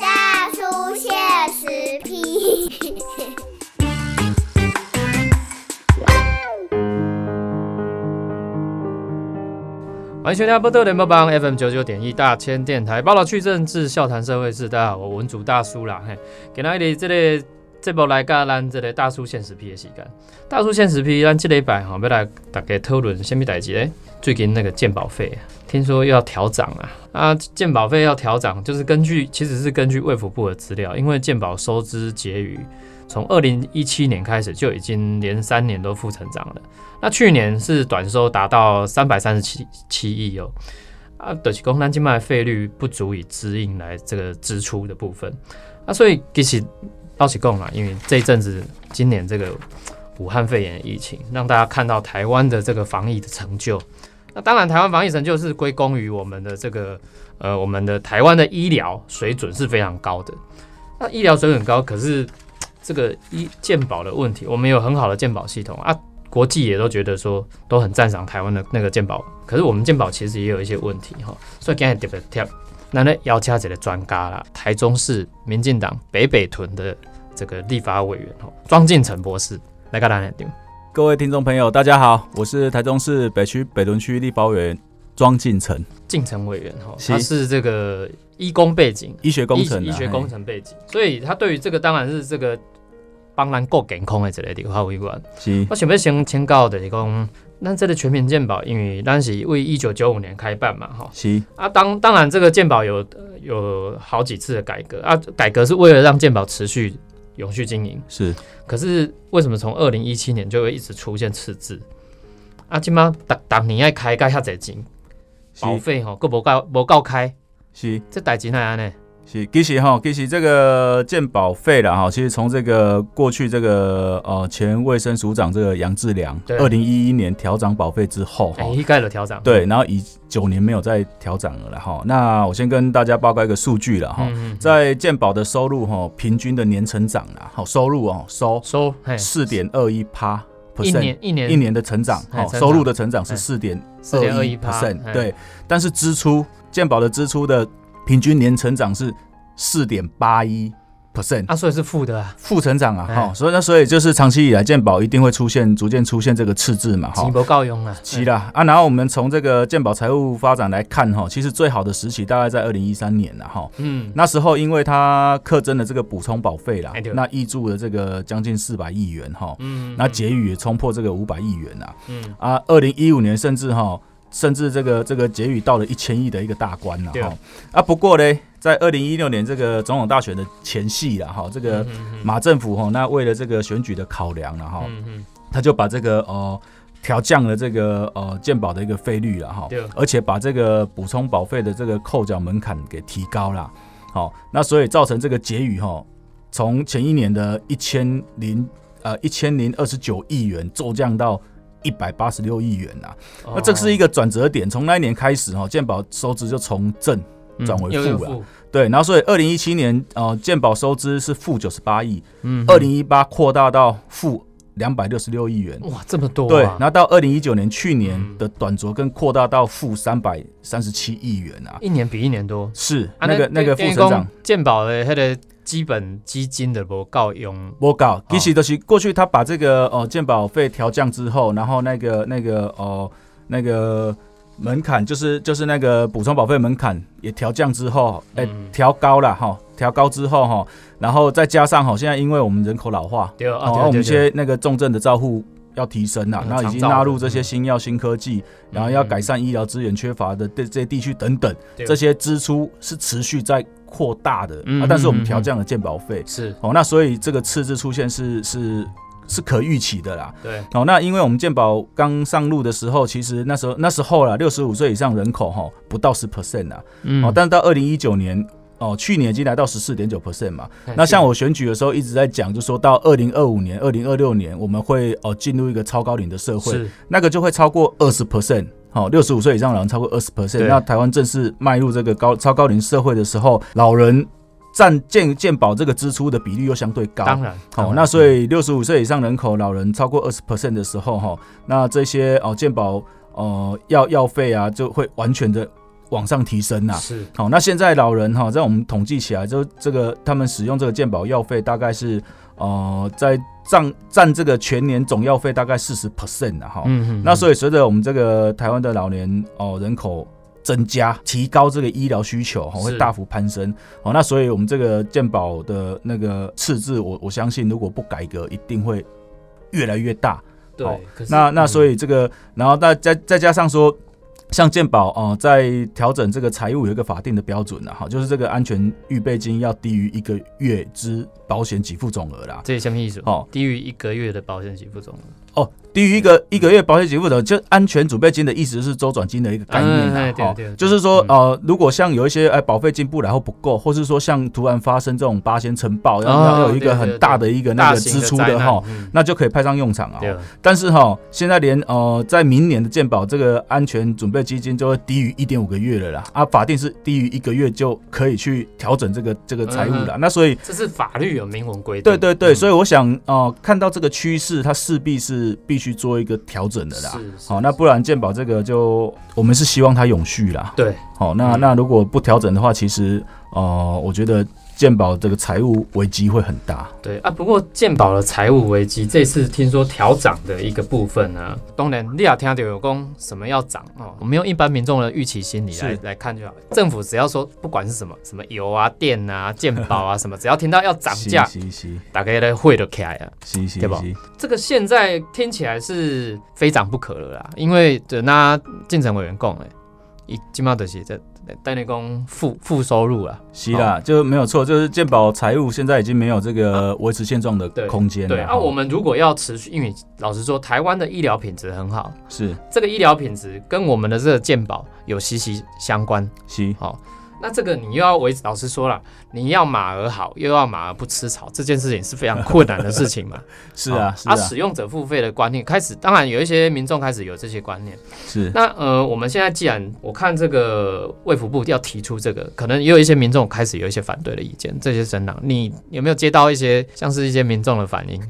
大叔现实批。欢迎收听波特联播帮 FM 九九点一大千电台，报道去政治，笑谈社会事。大家好，我文主大叔啦，嘿，今仔日这个这部来甲咱这个大叔现实批的时间，大叔现实批，咱这礼拜哈要来大家讨论什么代志呢？最近那个鉴保费，听说又要调涨啊，啊，鉴保费要调涨，就是根据其实是根据卫福部的资料，因为鉴保收支结余从二零一七年开始就已经连三年都负成长了。那去年是短收达到三百三十七七亿哦，啊，德是公单金卖费率不足以支应来这个支出的部分，啊，所以其实老实讲啦，因为这一阵子今年这个武汉肺炎疫情，让大家看到台湾的这个防疫的成就。那当然，台湾防疫成就是归功于我们的这个呃，我们的台湾的医疗水准是非常高的。那医疗水准高，可是这个医健保的问题，我们有很好的健保系统啊。国际也都觉得说都很赞赏台湾的那个健保，可是我们健保其实也有一些问题哈，所以今天特别，那呢邀请一个专家啦，台中市民进党北北屯的这个立法委员哦，庄敬成博士来跟大家讲。各位听众朋友，大家好，我是台中市北区北屯区立法委员庄敬成，敬成委员哈，他是这个医工背景，医学工程，医学工程背景，所以他对于这个当然是这个。帮咱够健康的一个地方委员，是。我想要先请教的是讲，咱这个全民健保，因为咱是为一九九五年开办嘛，哈。是。啊，当当然这个健保有有好几次的改革啊，改革是为了让健保持续永续经营。是。可是为什么从二零一七年就会一直出现赤字？啊，今嘛当当年爱开盖遐侪钱，保费吼，佫无够无够开。是。这代志哪样呢？是，其实哈，其实这个健保费了哈，其实从这个过去这个呃前卫生署长这个杨志良，二零一一年调涨保费之后哈，一概的调涨，对，然后以九年没有再调涨了哈。那我先跟大家报告一个数据了哈，在健保的收入哈，平均的年成长啦，好收入哦收收四点二一趴，一年一年。一年的成长，好收入的成长是四点二一 percent，对，但是支出健保的支出的。平均年成长是四点八一 percent，啊，所以是负的，啊。负成长啊，哈，所以那所以就是长期以来健保一定会出现逐渐出现这个赤字嘛，哈，不够用了，是啦，啊，然后我们从这个健保财务发展来看，哈，其实最好的时期大概在二零一三年了，哈，嗯，那时候因为它课征的这个补充保费啦，那挹注了这个将近四百亿元，哈，嗯，那结余也冲破这个五百亿元啊，嗯，啊，二零一五年甚至哈。甚至这个这个结语到了一千亿的一个大关了哈啊！不过呢，在二零一六年这个总统大选的前夕了哈，这个马政府哈，那为了这个选举的考量了哈，他就把这个呃调降了这个呃健保的一个费率了哈，而且把这个补充保费的这个扣缴门槛给提高了，好，那所以造成这个结余哈，从前一年的一千零呃一千零二十九亿元骤降到。一百八十六亿元呐，那这是一个转折点。从那一年开始哈，健保收支就从正转为负了。对，然后所以二零一七年呃，健保收支是负九十八亿，嗯，二零一八扩大到负两百六十六亿元。哇，这么多！对，然后到二零一九年去年的短轴跟扩大到负三百三十七亿元啊，一年比一年多。是那个那个副省长，健保的它的。基本基金的不够用，不够。其实都是过去他把这个哦健保费调降之后，然后那个那个哦那个门槛，就是就是那个补充保费门槛也调降之后，哎调高了哈，调高之后哈，然后再加上哈，现在因为我们人口老化，然后我们一些那个重症的照护要提升了，然后已经纳入这些新药新科技，然后要改善医疗资源缺乏的这这些地区等等，这些支出是持续在。扩大的啊，但是我们调降了健保费。是。哦，那所以这个赤字出现是是是可预期的啦。对。哦，那因为我们健保刚上路的时候，其实那时候那时候啦，六十五岁以上人口哈不到十 percent 啊，哦，但是到二零一九年哦，去年已经来到十四点九 percent 嘛。那像我选举的时候一直在讲，就说到二零二五年、二零二六年我们会哦进入一个超高龄的社会，那个就会超过二十 percent。好，六十五岁以上老人超过二十 percent，那台湾正式迈入这个高超高龄社会的时候，老人占健健保这个支出的比例又相对高。当然，好，那所以六十五岁以上人口老人超过二十 percent 的时候，哈，那这些哦健保呃药药费啊就会完全的往上提升呐。是，好，那现在老人哈，在我们统计起来，就这个他们使用这个健保药费大概是呃在占占这个全年总药费大概四十 percent 的哈。嗯嗯。那所以随着我们这个台湾的老年哦人口增加，提高这个医疗需求哈会大幅攀升。哦，那所以我们这个健保的那个赤字，我我相信如果不改革，一定会越来越大。对，那那所以这个，然后再再再加上说，像健保哦，在调整这个财务有一个法定的标准了哈，就是这个安全预备金要低于一个月之保险给付总额啦。这是什么意思？哦，低于一个月的保险给付总额。哦。低于一个一个月保险给付的，就安全准备金的意思是周转金的一个概念啦，哈，就是说呃，如果像有一些哎保费进不来或不够，或是说像突然发生这种八仙尘暴，然后有一个很大的一个那个支出的哈，那就可以派上用场啊。但是哈，现在连呃在明年的健保这个安全准备基金就会低于一点五个月了啦，啊，法定是低于一个月就可以去调整这个这个财务了。那所以这是法律有明文规定。对对对，所以我想呃，看到这个趋势，它势必是必须。做一个调整的啦，好，那不然健保这个就我们是希望它永续啦，对，好，那那如果不调整的话，其实呃，我觉得。健保这个财务危机会很大，对啊。不过健保的财务危机这次听说调涨的一个部分呢，当然你也听到有讲什么要涨哦。我们用一般民众的预期心理来来看就好。政府只要说不管是什么什么油啊、电啊、健保啊 什么，只要听到要涨价，大概的会都开啊，对吧？这个现在听起来是非涨不可了啦，因为的那进程委员讲哎，一起码就是这。带你讲负负收入了，是啦，就没有错，就是健保财务现在已经没有这个维持现状的空间了。对啊，我们如果要持续，因为老实说，台湾的医疗品质很好，是。这个医疗品质跟我们的这个健保有息息相关，是。好。那这个你又要维，老师说了，你要马儿好，又要马儿不吃草，这件事情是非常困难的事情嘛？是啊，啊，使用者付费的观念开始，当然有一些民众开始有这些观念。是，那呃，我们现在既然我看这个卫福部要提出这个，可能也有一些民众开始有一些反对的意见。这些政党，你有没有接到一些像是一些民众的反应？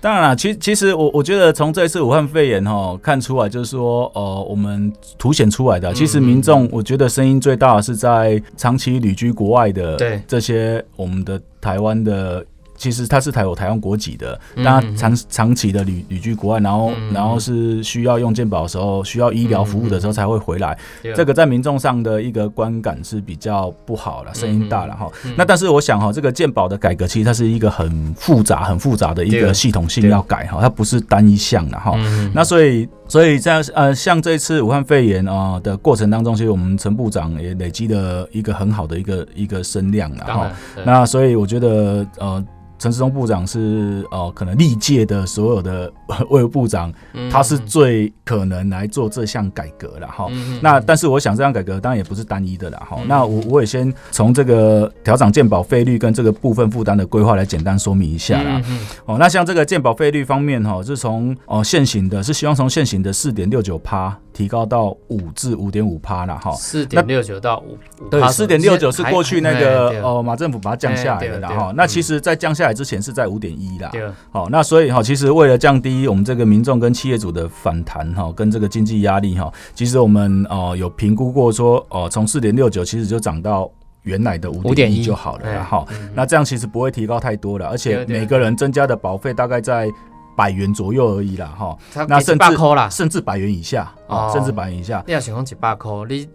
当然了，其其实我我觉得从这一次武汉肺炎哈看出来，就是说呃，我们凸显出来的，其实民众我觉得声音最大的是在长期旅居国外的这些我们的台湾的。其实他是台有台湾国籍的，但他长长期的旅旅居国外，然后然后是需要用健保的时候，需要医疗服务的时候才会回来。这个在民众上的一个观感是比较不好了，声音大了哈。那但是我想哈，这个健保的改革其实它是一个很复杂、很复杂的一个系统性要改哈，它不是单一项的哈。那所以所以在呃像这次武汉肺炎啊的过程当中，其实我们陈部长也累积了一个很好的一个一个声量了哈。那所以我觉得呃。陈世忠部长是呃，可能历届的所有的 卫生部长，他是最可能来做这项改革了哈。那但是我想这项改革当然也不是单一的了哈。那我我也先从这个调整健保费率跟这个部分负担的规划来简单说明一下啦。哦，那像这个健保费率方面哈，是从哦现行的，是希望从现行的四点六九趴。提高到五至五点五趴了哈，四点六九到五，对，四点六九是过去那个哦马政府把它降下来的哈。那其实，在降下来之前是在五点一啦。好，那所以哈，其实为了降低我们这个民众跟企业主的反弹哈，跟这个经济压力哈，其实我们哦有评估过说哦，从四点六九其实就涨到原来的五点一就好了哈。那这样其实不会提高太多了，而且每个人增加的保费大概在。百元左右而已啦，哈，那甚至甚至百元以下啊，甚至百元以下。你要想讲一百块，你一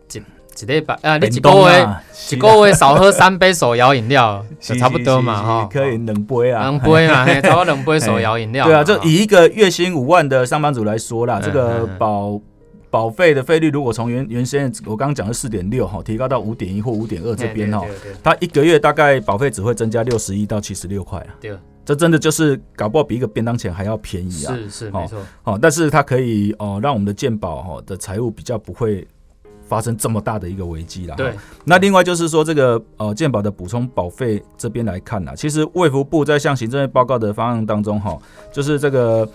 一礼拜啊，你一个月一个月少喝三杯手摇饮料，差不多嘛，哈，可以两杯啊，两杯嘛，差不多两杯手摇饮料。对啊，就以一个月薪五万的上班族来说啦，这个保保费的费率，如果从原原先我刚刚讲的四点六哈，提高到五点一或五点二这边哈，它一个月大概保费只会增加六十一到七十六块啊。对。这真的就是搞不好比一个便当钱还要便宜啊！是是没错，哦，但是它可以哦，让我们的健保哈的财务比较不会发生这么大的一个危机啦。对，那另外就是说这个呃健保的补充保费这边来看呢，其实卫福部在向行政院报告的方案当中哈，就是这个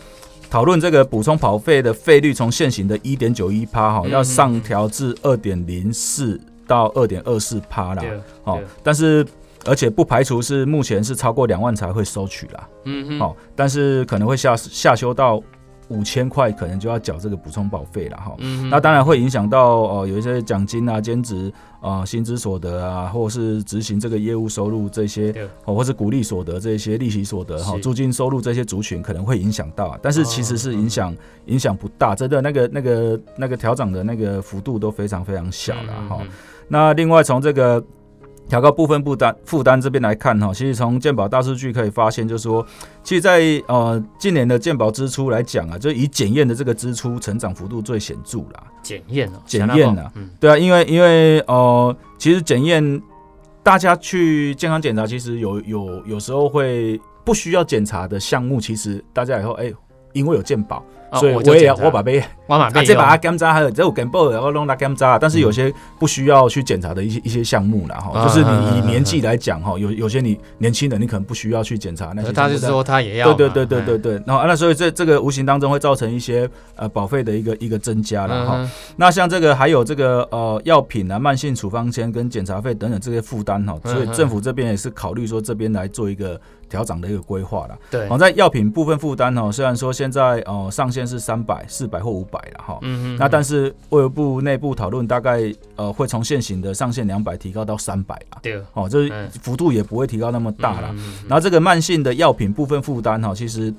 讨论这个补充保费的费率从现行的一点九一趴哈，要上调至二点零四到二点二四趴啦。哦，但是。而且不排除是目前是超过两万才会收取啦，嗯嗯，好，但是可能会下下修到五千块可能就要缴这个补充保费了哈。那当然会影响到哦，有一些奖金啊、兼职啊、薪资所得啊，或者是执行这个业务收入这些，哦，或是鼓励所得这些利息所得哈、租金收入这些族群可能会影响到，但是其实是影响影响不大，真的那个那个那个调整的那个幅度都非常非常小了哈。那另外从这个。调高部分负担负担这边来看哈，其实从健保大数据可以发现，就是说，其实，在呃近年的健保支出来讲啊，就以检验的这个支出成长幅度最显著啦。检验哦，检验啊，对啊，因为因为呃，其实检验大家去健康检查，其实有有有时候会不需要检查的项目，其实大家以后哎，因为有健保。所以我也要我把被，啊，这把它检查，还有这有检报，然后弄它检查。但是有些不需要去检查的一些一些项目啦哈，就是你以年纪来讲哈，有有些你年轻人你可能不需要去检查那些。他就是说他也要。对对对对对对。然后那所以这这个无形当中会造成一些呃保费的一个一个增加了哈。那像这个还有这个呃药品啊、慢性处方签跟检查费等等这些负担哈，所以政府这边也是考虑说这边来做一个。调整的一个规划了，对，好在药品部分负担哦，虽然说现在哦上限是三百、四百或五百了哈，嗯嗯，那但是卫生部内部讨论大概呃会从现行的上限两百提高到三百了，对，哦，这幅度也不会提高那么大了，然后这个慢性的药品部分负担哈，其实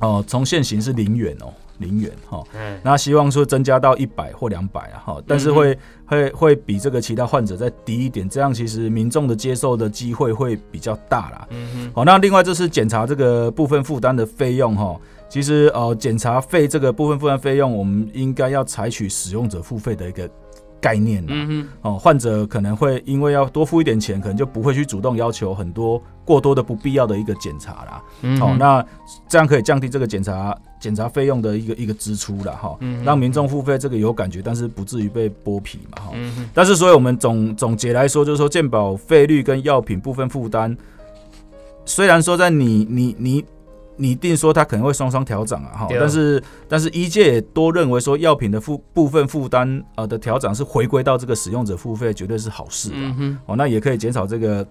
哦从现行是零元哦。零元哈，那希望说增加到一百或两百啊哈，但是会会会比这个其他患者再低一点，这样其实民众的接受的机会会比较大啦。嗯哼，好，那另外就是检查这个部分负担的费用哈，其实呃检查费这个部分负担费用，我们应该要采取使用者付费的一个。概念嗯哦，患者可能会因为要多付一点钱，可能就不会去主动要求很多过多的不必要的一个检查啦。哦，那这样可以降低这个检查检查费用的一个一个支出了哈，让民众付费这个有感觉，但是不至于被剥皮嘛哈。但是所以我们总总结来说，就是说健保费率跟药品部分负担，虽然说在你你你。拟定说它可能会双双调整啊，哈，但是但是医界也多认为说药品的负部分负担呃的调整是回归到这个使用者付费，绝对是好事啊，哦，那也可以减少这个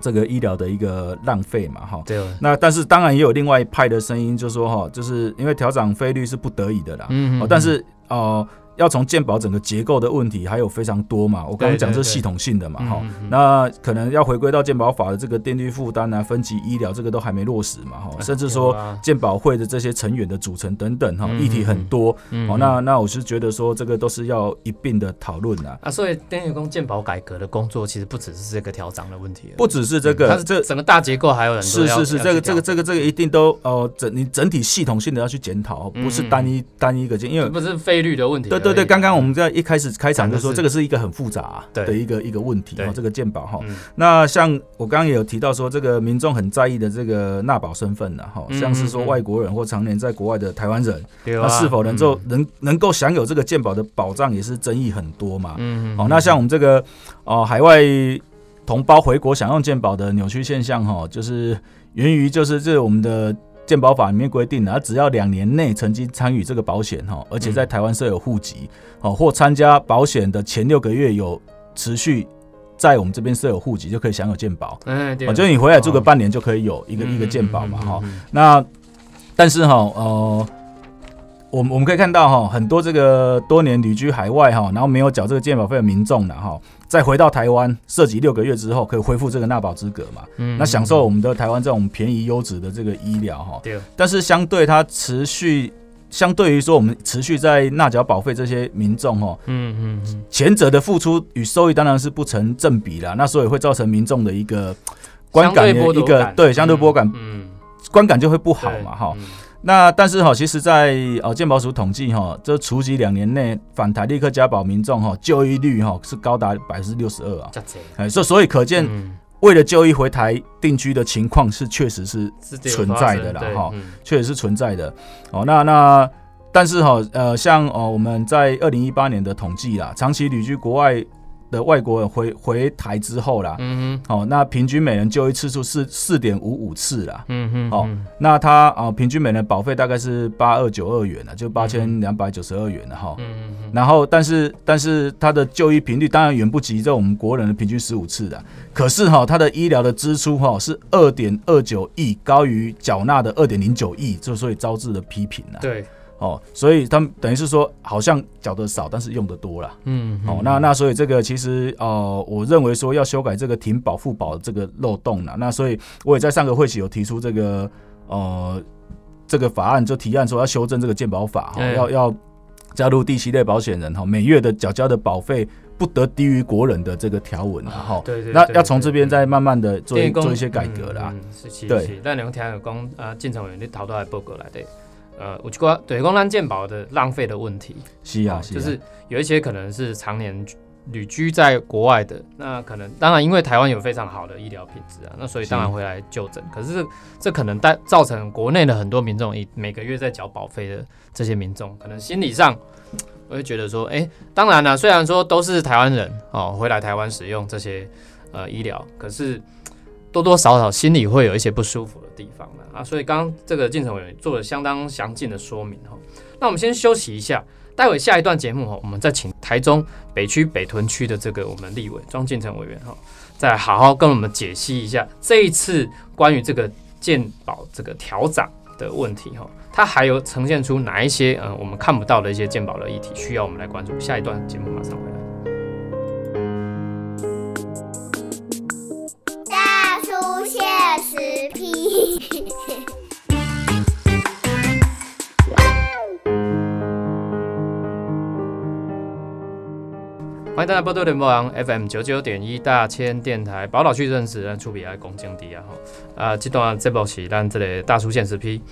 这个医疗的一个浪费嘛，哈，对。那但是当然也有另外一派的声音，就说哈，就是因为调整费率是不得已的啦，嗯，但是哦。要从健保整个结构的问题还有非常多嘛，我刚刚讲是系统性的嘛，哈，那可能要回归到健保法的这个电力负担啊、分级医疗这个都还没落实嘛，哈，甚至说健保会的这些成员的组成等等，哈，议题很多，哦，那那我是觉得说这个都是要一并的讨论的啊，所以电力工健保改革的工作其实不只是这个调涨的问题，不只是这个，它这整个大结构还有很多是是是，这个这个这个这个一定都哦整你整体系统性的要去检讨，不是单一单一个件，因为不是费率的问题，对对对对，刚刚我们在。一开始开场就说这个是一个很复杂的一个一个问题哈，这个鉴宝哈。那像我刚刚也有提到说，这个民众很在意的这个纳保身份呢哈，像是说外国人或常年在国外的台湾人，那是否能够能能够享有这个鉴宝的保障，也是争议很多嘛。嗯好，那像我们这个哦海外同胞回国享用鉴宝的扭曲现象哈，就是源于就是这我们的。健保法里面规定的，只要两年内曾经参与这个保险哈，而且在台湾设有户籍哦，或参加保险的前六个月有持续在我们这边设有户籍，就可以享有健保。嗯，对。就你回来住个半年就可以有一个一个健保嘛哈。那但是哈呃，我们我们可以看到哈，很多这个多年旅居海外哈，然后没有缴这个健保费的民众呢哈。再回到台湾，涉及六个月之后，可以恢复这个纳保资格嘛？嗯，那享受我们的台湾这种便宜优质的这个医疗哈。对。但是相对它持续，相对于说我们持续在纳缴保费这些民众哈，嗯嗯嗯，前者的付出与收益当然是不成正比啦。那所以会造成民众的一个观感的一个对相对波感，嗯，观感就会不好嘛哈。那但是哈，其实，在呃健保署统计哈，这除夕两年内返台立刻加保民众哈，就医率哈是高达百分之六十二啊，哎，所所以可见，为了就医回台定居的情况是确实是存在的啦哈，确实是存在的哦。那那但是哈，呃，像哦我们在二零一八年的统计啦，长期旅居国外。的外国人回回台之后啦，嗯哼，哦，那平均每人就医次数是四点五五次啦，嗯哼，哦，那他啊，平均每人保费大概是八二九二元了，就八千两百九十二元了哈，嗯哼，然后但是但是他的就医频率当然远不及这我们国人的平均十五次的，可是哈，他的医疗的支出哈是二点二九亿，高于缴纳的二点零九亿，就所以招致了批评了，对。哦，所以他们等于是说，好像缴的少，但是用的多了。嗯，哦，那那所以这个其实哦，我认为说要修改这个停保付保的这个漏洞了。那所以我也在上个会期有提出这个呃这个法案，就提案说要修正这个健保法，要要加入第七类保险人哈，每月的缴交的保费不得低于国人的这个条文哈。对对。那要从这边再慢慢的做做一些改革啦。对。但两听有讲啊，进程委员你讨到来报告来的。呃，我就说，对光单健保的浪费的问题，是啊，就是有一些可能是常年旅居在国外的，那可能当然因为台湾有非常好的医疗品质啊，那所以当然回来就诊。可是这这可能带造成国内的很多民众以每个月在缴保费的这些民众，可能心理上我就觉得说，哎，当然了，虽然说都是台湾人哦，回来台湾使用这些呃医疗，可是。多多少少心里会有一些不舒服的地方了啊，所以刚刚这个进程委员做了相当详尽的说明哈。那我们先休息一下，待会下一段节目哈，我们再请台中北区北屯区的这个我们立委庄进程委员哈，再好好跟我们解析一下这一次关于这个健保这个调涨的问题哈，它还有呈现出哪一些呃我们看不到的一些健保的议题需要我们来关注。下一段节目马上回来。十 P，欢迎大家波多联播网 FM 九九点一大千电台宝岛区认识人出比爱公经地啊啊，这段这部是咱这个大叔现实批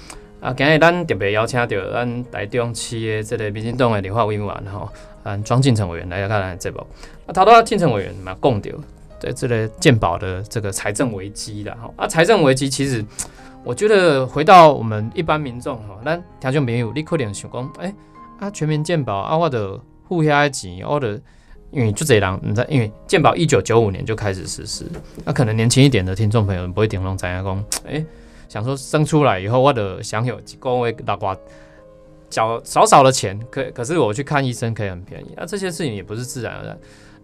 啊，今日咱特别邀请到咱台中市的这个民进党的立法委员哈，啊庄进成委员来看咱这部啊，头到进成委员嘛讲到。对这类健保的这个财政危机的哈啊，财政危机其实我觉得回到我们一般民众哈，那条件没有立刻联想讲，哎啊全民健保啊，我的付遐钱，我的因为就这样，你知因为健保一九九五年就开始实施，那可能年轻一点的听众朋友不会顶拢知影讲，哎想说生出来以后我的享有几个月大瓜缴少少的钱，可可是我去看医生可以很便宜，啊这些事情也不是自然而然。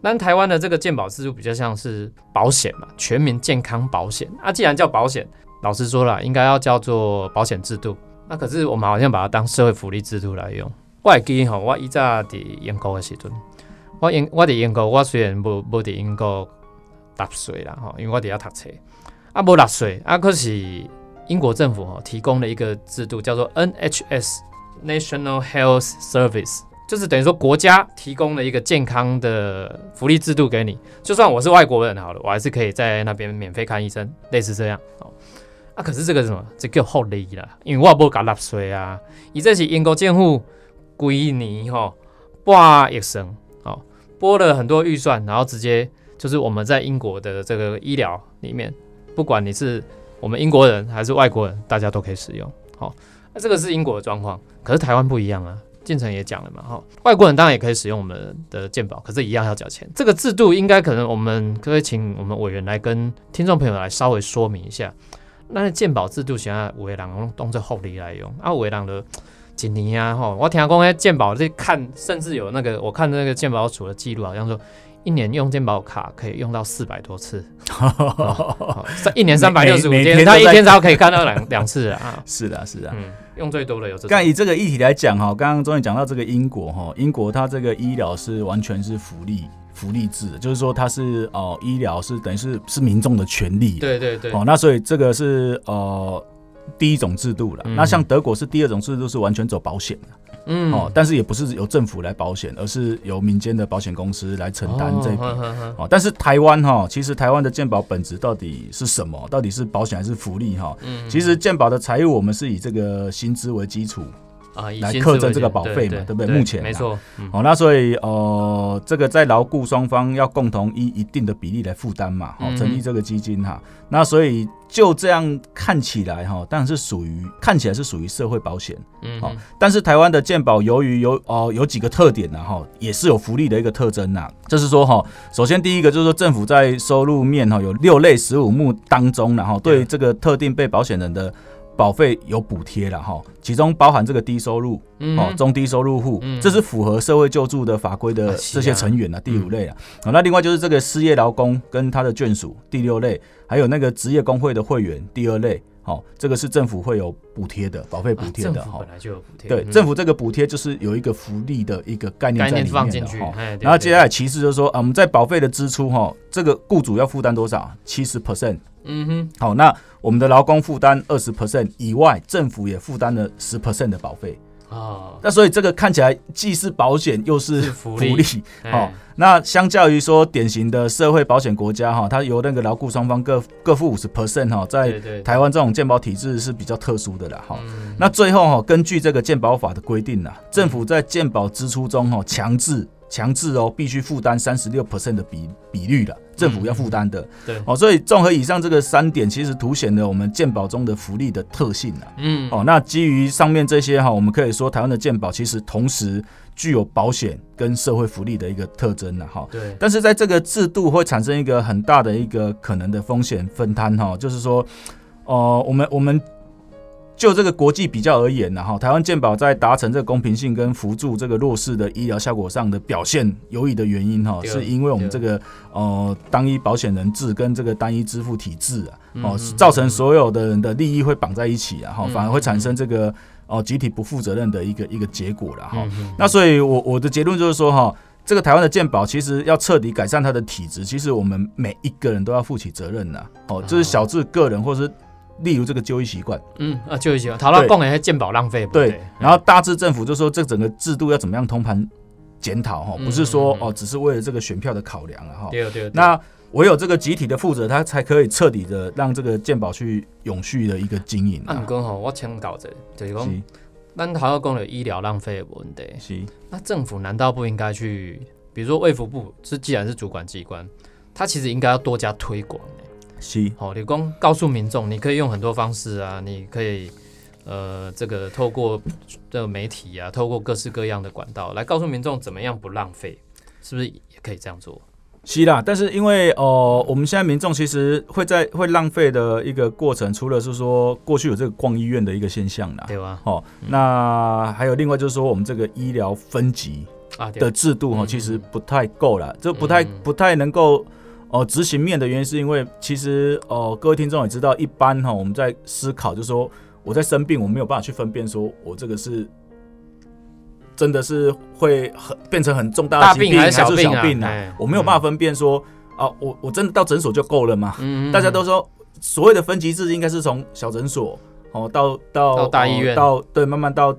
那台湾的这个健保制度比较像是保险嘛，全民健康保险啊。既然叫保险，老实说了，应该要叫做保险制度。那可是我们好像把它当社会福利制度来用。我记得吼，我以前伫英国的时阵，我英我伫英国，我虽然无无伫英国纳税啦吼，因为我伫遐读册啊，无纳税啊，可是英国政府吼提供了一个制度，叫做 NHS National Health Service。就是等于说，国家提供了一个健康的福利制度给你，就算我是外国人好了，我还是可以在那边免费看医生，类似这样。哦，啊，可是这个什么，这叫福利啦，因为我不交纳税啊。伊这是英国政府规年吼拨一生，哦，拨了很多预算，然后直接就是我们在英国的这个医疗里面，不管你是我们英国人还是外国人，大家都可以使用。好，那这个是英国的状况，可是台湾不一样啊。进程也讲了嘛，哈，外国人当然也可以使用我们的鉴宝，可是一样要缴钱。这个制度应该可能我们可以请我们委员来跟听众朋友来稍微说明一下。那鉴宝制度现在委人用当做福利来用，啊，委人的几年啊，哈，我听讲诶，鉴宝这看，甚至有那个我看那个鉴宝处的记录，好像说。一年用健保卡可以用到四百多次，三一年三百六十五天，他一天才可以看到两两次啊！是的，是的，嗯，用最多的有这。刚以这个议题来讲哈，刚刚终于讲到这个英国哈，英国它这个医疗是完全是福利福利制，就是说它是哦，医疗是等于是是民众的权利，对对对，哦，那所以这个是呃第一种制度了。那像德国是第二种制度，是完全走保险的。嗯哦，但是也不是由政府来保险，而是由民间的保险公司来承担这笔哦。但是台湾哈，其实台湾的健保本质到底是什么？到底是保险还是福利哈？嗯，其实健保的财务我们是以这个薪资为基础。啊，来克征这个保费嘛，对不对？目前没错。哦，那所以呃，这个在劳雇双方要共同以一定的比例来负担嘛，哦，成立这个基金哈。那所以就这样看起来哈，但是属于看起来是属于社会保险，嗯，好。但是台湾的健保由于有哦有几个特点呢哈，也是有福利的一个特征呐。就是说哈，首先第一个就是说政府在收入面哈有六类十五目当中，然后对这个特定被保险人的。保费有补贴了哈，其中包含这个低收入哦，中低收入户，这是符合社会救助的法规的这些成员呢，第五类啊。那另外就是这个失业劳工跟他的眷属，第六类，还有那个职业工会的会员，第二类好，这个是政府会有补贴的，保费补贴的哈。本来就有补贴。对，政府这个补贴就是有一个福利的一个概念在里面的哈。然后接下来其次就是说啊，我们在保费的支出哈，这个雇主要负担多少？七十 percent。嗯哼。好，那我们的劳工负担二十 percent 以外，政府也负担了十 percent 的保费。啊，那所以这个看起来既是保险又是福利，好。那相较于说典型的社会保险国家哈，它由那个劳雇双方各各付五十 percent 哈，在台湾这种健保体制是比较特殊的啦哈。那最后哈，根据这个健保法的规定呐，政府在健保支出中哈强制。强制哦，必须负担三十六 percent 的比比率了，政府要负担的。对哦，所以综合以上这个三点，其实凸显了我们健保中的福利的特性啊。嗯，哦，那基于上面这些哈，我们可以说台湾的健保其实同时具有保险跟社会福利的一个特征了哈。对。但是在这个制度会产生一个很大的一个可能的风险分摊哈，就是说，哦，我们我们。就这个国际比较而言呢，哈，台湾健保在达成这个公平性跟扶助这个弱势的医疗效果上的表现优异的原因，哈，是因为我们这个呃单一保险人制跟这个单一支付体制啊，哦，造成所有的人的利益会绑在一起啊，哈，反而会产生这个哦集体不负责任的一个一个结果了，哈。那所以，我我的结论就是说，哈，这个台湾的健保其实要彻底改善它的体质，其实我们每一个人都要负起责任呐，哦，就是小至个人或是。例如这个就医习惯，嗯啊，就医习惯，讨论共的还健保浪费，对。然后大致政府就说，这整个制度要怎么样通盘检讨哈，不是说哦，只是为了这个选票的考量啊哈。对对。那唯有这个集体的负责，他才可以彻底的让这个健保去永续的一个经营。啊，哥哈，我请教者就是讲，咱讨论共的医疗浪费的问题，是。那政府难道不应该去，比如说卫福部是既然是主管机关，他其实应该要多加推广。是，好，你光告诉民众，你可以用很多方式啊，你可以，呃，这个透过这个媒体啊，透过各式各样的管道来告诉民众怎么样不浪费，是不是也可以这样做？是啦，但是因为哦，我们现在民众其实会在会浪费的一个过程，除了是说过去有这个逛医院的一个现象啦，对吧？哦，那还有另外就是说我们这个医疗分级啊的制度哈，其实不太够了，就不太不太能够。哦，执行面的原因是因为其实哦，各位听众也知道，一般哈，我们在思考，就是说我在生病，我没有办法去分辨，说我这个是真的是会很变成很重大的疾病还是小病呢？我没有办法分辨说啊，我我真的到诊所就够了嘛？大家都说所谓的分级制应该是从小诊所哦到到大医院到对慢慢到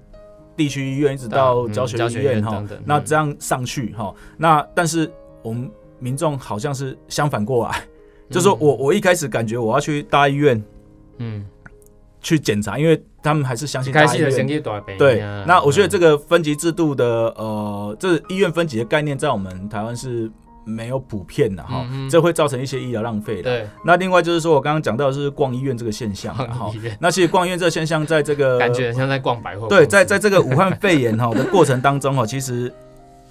地区医院一直到教学医院哈，那这样上去哈，那但是我们。民众好像是相反过来，就说我我一开始感觉我要去大医院，嗯，去检查，因为他们还是相信大医院。对，那我觉得这个分级制度的呃，这医院分级的概念在我们台湾是没有普遍的哈，这会造成一些医疗浪费的。对，那另外就是说我刚刚讲到的是逛医院这个现象哈，那其实逛医院这个现象在这个感觉像在逛百货。对，在在这个武汉肺炎哈的过程当中哈，其实。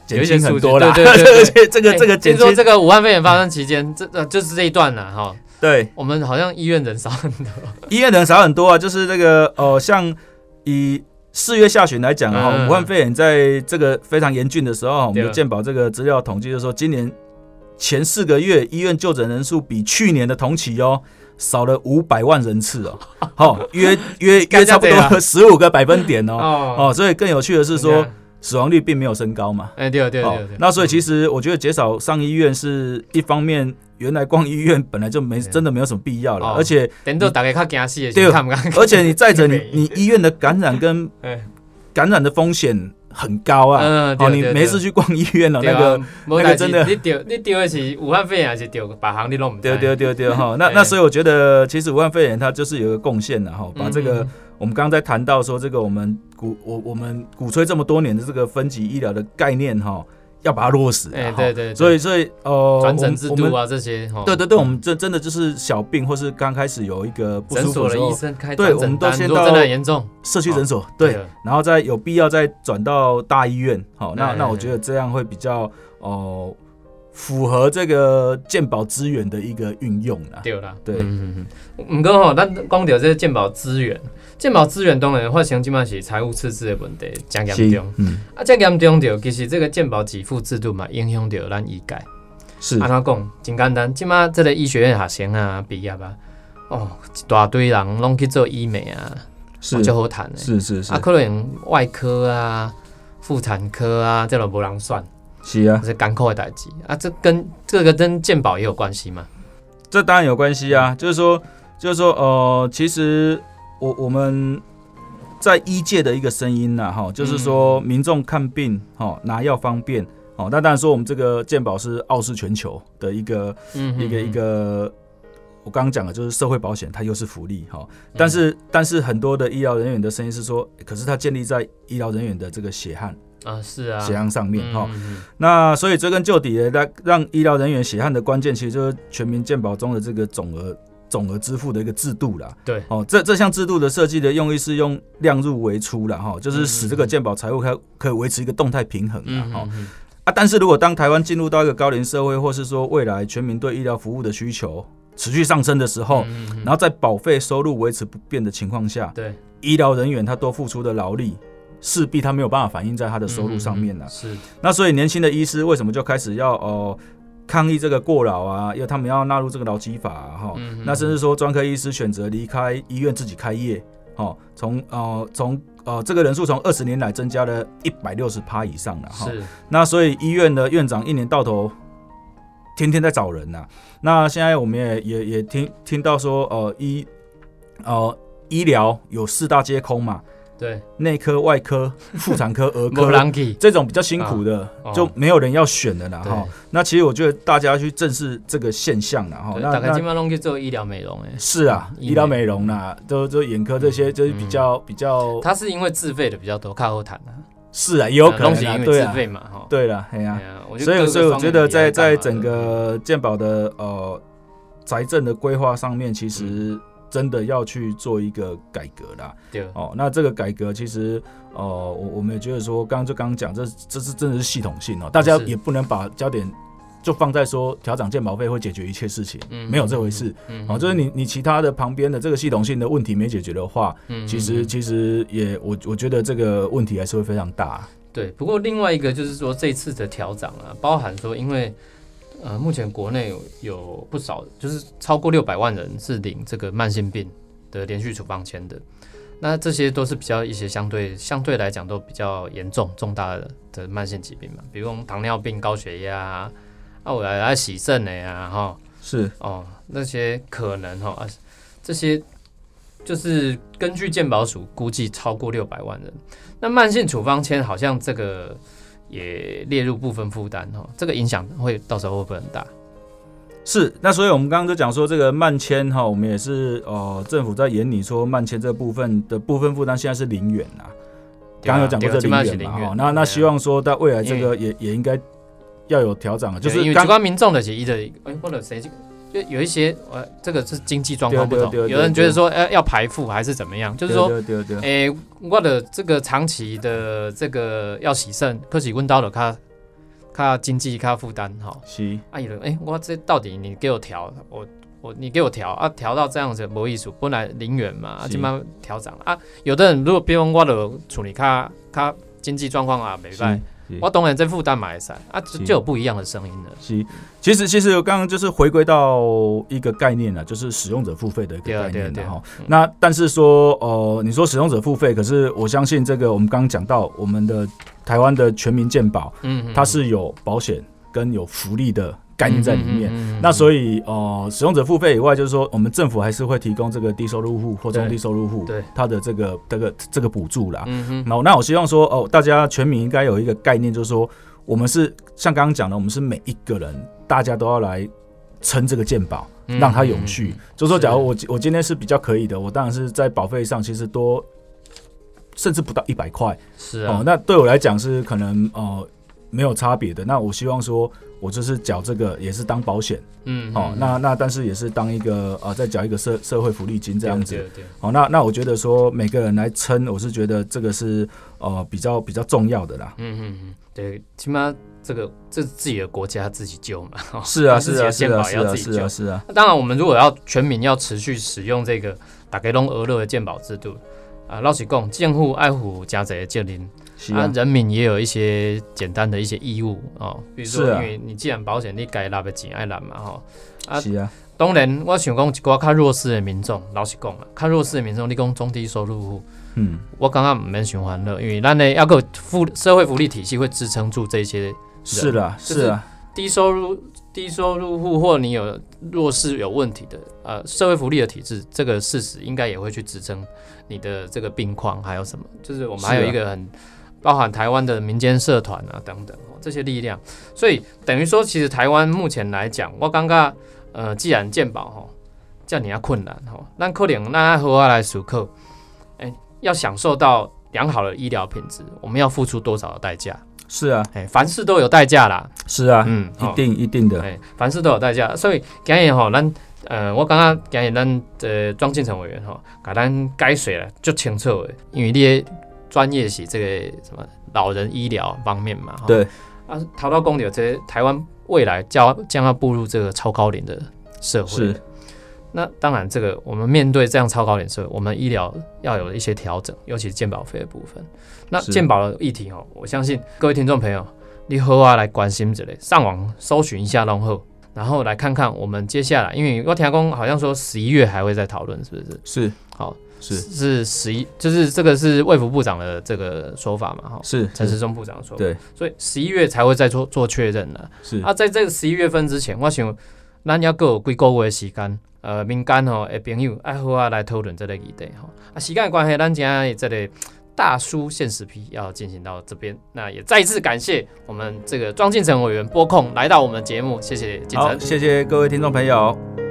减轻很多啦，对对对，而且这个这个，听说这个武汉肺炎发生期间，这呃就是这一段了哈。对，我们好像医院人少很多，医院人少很多啊，就是这个哦，像以四月下旬来讲哈，武汉肺炎在这个非常严峻的时候，我们的健保这个资料统计就说，今年前四个月医院就诊人数比去年的同期哦少了五百万人次哦，好约约约差不多十五个百分点 哦。哦，所以更有趣的是说。死亡率并没有升高嘛？哎，对对对对。那所以其实我觉得减少上医院是一方面，原来逛医院本来就没真的没有什么必要了，而且等到大家较惊死的，对，而且你再者，你你医院的感染跟 感染的风险很高啊。嗯，哦，你没事去逛医院了，那个那个真的，你丢你丢的是武汉肺炎还是丢把行你弄？丢丢丢丢哈。那那所以我觉得，其实武汉肺炎它就是有一个贡献的哈，把这个。我们刚刚在谈到说，这个我们鼓我我们鼓吹这么多年的这个分级医疗的概念哈，要把它落实。哎，对对。所以所以呃，转诊制度啊这些，对对对，我们这真的就是小病或是刚开始有一个不舒服的医生开对，我们都先到严重社区诊所，对，然后再有必要再转到大医院。好，那那我觉得这样会比较哦。符合这个健保资源的一个运用啦，对啦，对，嗯嗯唔过吼，咱讲到这个健保资源，健保资源当然发生即码是财务赤字的问题，真严重。嗯，啊，这严重着，其实这个健保给付制度嘛，影响着咱医界。是，安怎讲？真简单，即码这个医学院学生啊，毕业啊，哦，一大堆人拢去做医美啊，是就好谈的。是是是，啊，可能外科啊、妇产科啊，这种无人算，是啊，是艰苦的代志啊。这跟这个跟健保也有关系吗？这当然有关系啊，就是说，就是说，呃，其实我我们在医界的一个声音呐，哈，就是说民众看病，哈，拿药方便，哦，那当然说我们这个健保是傲视全球的一个，一个一个，我刚刚讲的就是社会保险，它又是福利，哈，但是但是很多的医疗人员的声音是说，可是它建立在医疗人员的这个血汗。啊，是啊，血汗上面哈，那所以追根究底的，让让医疗人员血汗的关键，其实就是全民健保中的这个总额总额支付的一个制度啦。对，哦，这这项制度的设计的用意是用量入为出了哈，就是使这个健保财务可可以维持一个动态平衡啊。哈啊，但是如果当台湾进入到一个高龄社会，或是说未来全民对医疗服务的需求持续上升的时候，然后在保费收入维持不变的情况下，对，医疗人员他多付出的劳力。势必他没有办法反映在他的收入上面了。是，那所以年轻的医师为什么就开始要哦抗议这个过劳啊？要他们要纳入这个劳基法哈。那甚至说专科医师选择离开医院自己开业，哦，从呃从呃这个人数从二十年来增加了一百六十趴以上了哈。是。那所以医院的院长一年到头天天在找人呐。那现在我们也也也听听到说呃医呃医疗有四大皆空嘛。对，内科、外科、妇产科、儿科这种比较辛苦的，就没有人要选的啦哈。那其实我觉得大家去正视这个现象了哈。那大概基本上去做医疗美容哎。是啊，医疗美容啦，都都眼科这些就是比较比较。它是因为自费的比较多，靠后谈的。是啊，也有可能啊，对啊，嘛哈。对了，哎呀，所以所以我觉得在在整个健保的呃财政的规划上面，其实。真的要去做一个改革啦。对哦，那这个改革其实，呃，我我们也觉得说，刚刚就刚刚讲，这这是真的是系统性哦，大家也不能把焦点就放在说调整健保费会解决一切事情，没有这回事。嗯哦，就是你你其他的旁边的这个系统性的问题没解决的话，嗯其实其实也我我觉得这个问题还是会非常大。对，不过另外一个就是说这次的调整啊，包含说因为。呃，目前国内有有不少，就是超过六百万人是领这个慢性病的连续处方签的。那这些都是比较一些相对相对来讲都比较严重、重大的的慢性疾病嘛，比如糖尿病、高血压啊，我来来洗肾的呀，哈，是哦，那些可能哈啊，这些就是根据健保署估计超过六百万人。那慢性处方签好像这个。也列入部分负担哈，这个影响会到时候会不会很大？是，那所以我们刚刚就讲说这个慢签哈，我们也是呃政府在眼里说慢签这部分的部分负担现在是零元啊，刚刚有讲过这零元嘛哈，那那希望说在未来这个也也应该要有调整啊，就是因为机关民众的协议的，哎或者谁？就有一些，呃，这个是经济状况不同，有人觉得说，呃，要排付还是怎么样？就是说，哎，我的这个长期的这个要洗肾，可是问到了他，他经济他负担哈。是。啊，有人，哎，我这到底你给我调，我我你给我调啊，调到这样子没意思，本来零元嘛，啊，就慢慢调涨啊。有的人如果比如我的处理他他经济状况啊没办。我懂然在负担马来啊，就有不一样的声音了。是，其实其实我刚刚就是回归到一个概念了，就是使用者付费的一个概念的哈。那但是说，呃，你说使用者付费，可是我相信这个我们刚刚讲到我们的台湾的全民健保，嗯，它是有保险跟有福利的。概念在里面，那所以呃，使用者付费以外，就是说我们政府还是会提供这个低收入户或中低收入户，对。他的这个这个这个补助啦。然后那我希望说哦，大家全民应该有一个概念，就是说我们是像刚刚讲的，我们是每一个人，大家都要来撑这个健保，让它永续。就是说，假如我我今天是比较可以的，我当然是在保费上其实多，甚至不到一百块，是哦。那对我来讲是可能呃没有差别的。那我希望说。我就是缴这个，也是当保险，嗯，哦，那那但是也是当一个呃，再缴一个社社会福利金这样子，对，哦，那那我觉得说每个人来撑，我是觉得这个是呃比较比较重要的啦，嗯嗯嗯，对，起码这个这是自己的国家自己救嘛，是啊是啊是啊是啊是啊是啊，当然我们如果要全民要持续使用这个打给龙俄勒的健保制度啊，老实讲，健护爱护家贼的建立。啊，人民也有一些简单的一些义务哦，比如说，因为你既然保险，你该拿的钱爱拿嘛哈。啊，是啊，当然，我想讲一寡较弱势的民众，老实讲了，较弱势的民众，你讲中低收入户，嗯，我刚刚唔免循环了，因为咱的要个福社会福利体系会支撑住这些。是的，是啊，低收入低收入户或你有弱势有问题的，呃，社会福利的体制，这个事实应该也会去支撑你的这个病况，还有什么？就是我们还有一个很包含台湾的民间社团啊等等这些力量，所以等于说，其实台湾目前来讲，我刚刚。呃，既然健保哈叫你要困难吼，那可能那和我来熟客，哎，要享受到良好的医疗品质，我们要付出多少的代价？是啊，哎，凡事都有代价啦。是啊，嗯，一定一定的，哎，凡事都有代价。所以今日吼，咱呃，我刚刚今日咱呃庄进成委员吼，给咱解水了就清楚的，因为你专业是这个什么老人医疗方面嘛，对啊，逃到公牛这台湾。未来将将要步入这个超高龄的社会，是。那当然，这个我们面对这样超高龄社会，我们医疗要有一些调整，尤其是健保费的部分。那健保的议题哦，我相信各位听众朋友，你和我来关心之类，上网搜寻一下然后，然后来看看我们接下来，因为我听公好像说十一月还会再讨论，是不是？是。好。是是十一，就是这个是卫福部长的这个说法嘛？哈，是陈时中部长说。对，所以十一月才会再做做确认呢。是啊，在这个十一月份之前，我想咱要够几个月的时间，呃，民间吼的朋友爱好啊来讨论这个议题哈。啊，时间关系，咱今天这里大叔现实批要进行到这边，那也再次感谢我们这个庄敬成委员拨控来到我们的节目，谢谢。好，谢谢各位听众朋友。